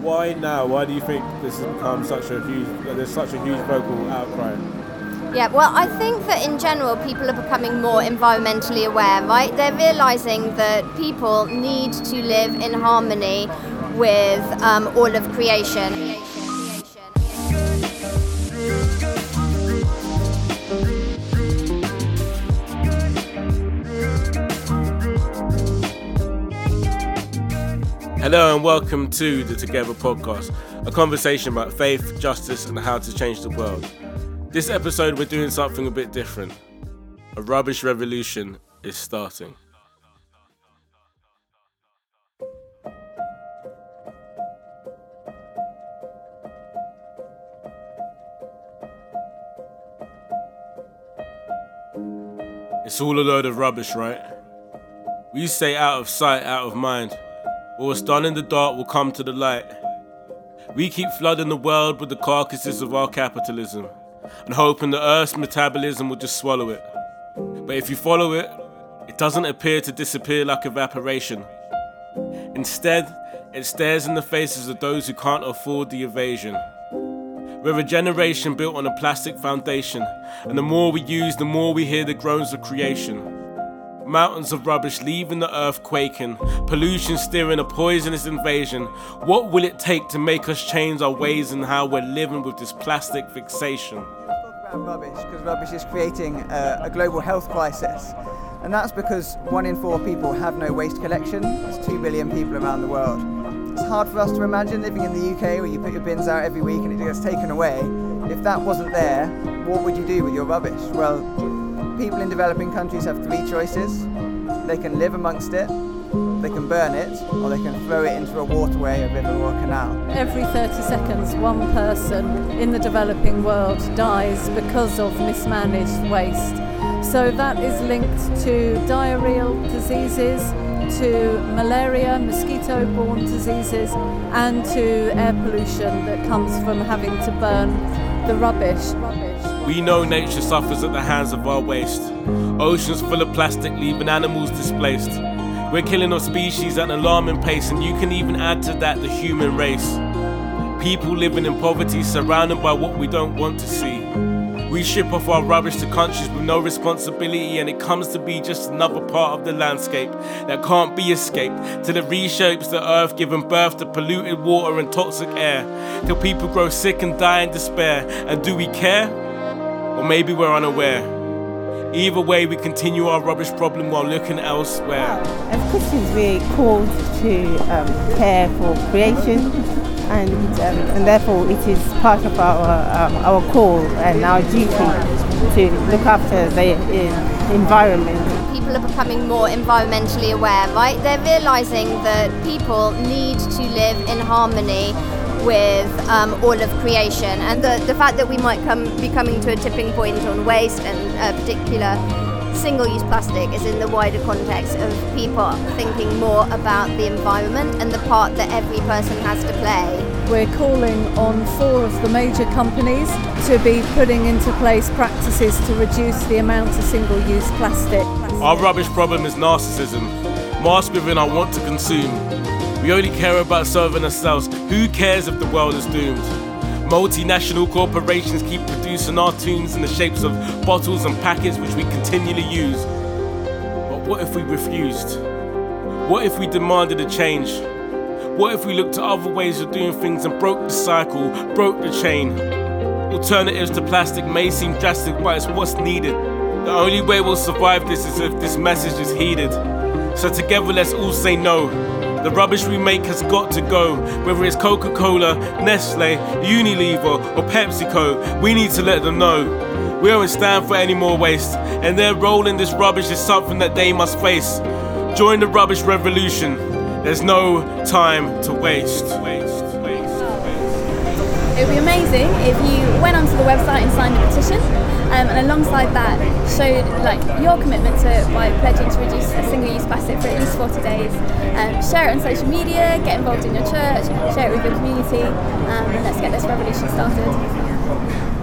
Why now? Why do you think this has become such a huge? There's such a huge vocal outcry. Yeah, well, I think that in general, people are becoming more environmentally aware, right? They're realizing that people need to live in harmony with um, all of creation. Hello and welcome to the Together podcast, a conversation about faith, justice, and how to change the world. This episode, we're doing something a bit different. A rubbish revolution is starting. It's all a load of rubbish, right? We say out of sight, out of mind. What was done in the dark will come to the light. We keep flooding the world with the carcasses of our capitalism and hoping the Earth's metabolism will just swallow it. But if you follow it, it doesn't appear to disappear like evaporation. Instead, it stares in the faces of those who can't afford the evasion. We're a generation built on a plastic foundation, and the more we use, the more we hear the groans of creation mountains of rubbish leaving the earth quaking, pollution steering a poisonous invasion. What will it take to make us change our ways and how we're living with this plastic fixation? Rubbish, because rubbish is creating a, a global health crisis. And that's because one in four people have no waste collection. It's two billion people around the world. It's hard for us to imagine living in the UK where you put your bins out every week and it gets taken away. If that wasn't there, what would you do with your rubbish? Well, people in developing countries have three choices. They can live amongst it, they can burn it, or they can throw it into a waterway, a river, or a canal. Every 30 seconds, one person in the developing world dies because of mismanaged waste. So that is linked to diarrheal diseases, to malaria, mosquito borne diseases, and to air pollution that comes from having to burn the rubbish. We know nature suffers at the hands of our waste. Oceans full of plastic, leaving animals displaced. We're killing our species at an alarming pace, and you can even add to that the human race. People living in poverty, surrounded by what we don't want to see. We ship off our rubbish to countries with no responsibility, and it comes to be just another part of the landscape that can't be escaped till it reshapes the earth, giving birth to polluted water and toxic air. Till people grow sick and die in despair. And do we care? or maybe we're unaware. Either way, we continue our rubbish problem while looking elsewhere. As Christians, we're called to um, care for creation, and um, and therefore it is part of our um, our call and our duty to look after the uh, environment. People are becoming more environmentally aware, right? They're realizing that people need to live in harmony with um, all of creation. And the, the fact that we might come, be coming to a tipping point on waste and a particular single-use plastic is in the wider context of people thinking more about the environment and the part that every person has to play. We're calling on four of the major companies to be putting into place practices to reduce the amount of single-use plastic. Our rubbish problem is narcissism, masked within our want to consume. We only care about serving ourselves. Who cares if the world is doomed? Multinational corporations keep producing our tunes in the shapes of bottles and packets which we continually use. But what if we refused? What if we demanded a change? What if we looked at other ways of doing things and broke the cycle, broke the chain? Alternatives to plastic may seem drastic, but it's what's needed. The only way we'll survive this is if this message is heeded. So together let's all say no. The rubbish we make has got to go. Whether it's Coca Cola, Nestle, Unilever, or PepsiCo, we need to let them know. We don't stand for any more waste, and their role in this rubbish is something that they must face. Join the rubbish revolution. There's no time to waste. It would be amazing if you went onto the website and signed a petition um, and alongside that showed like your commitment to by pledging to reduce a single-use plastic for at least 40 days. Um, share it on social media, get involved in your church, share it with your community, um, and let's get this revolution started.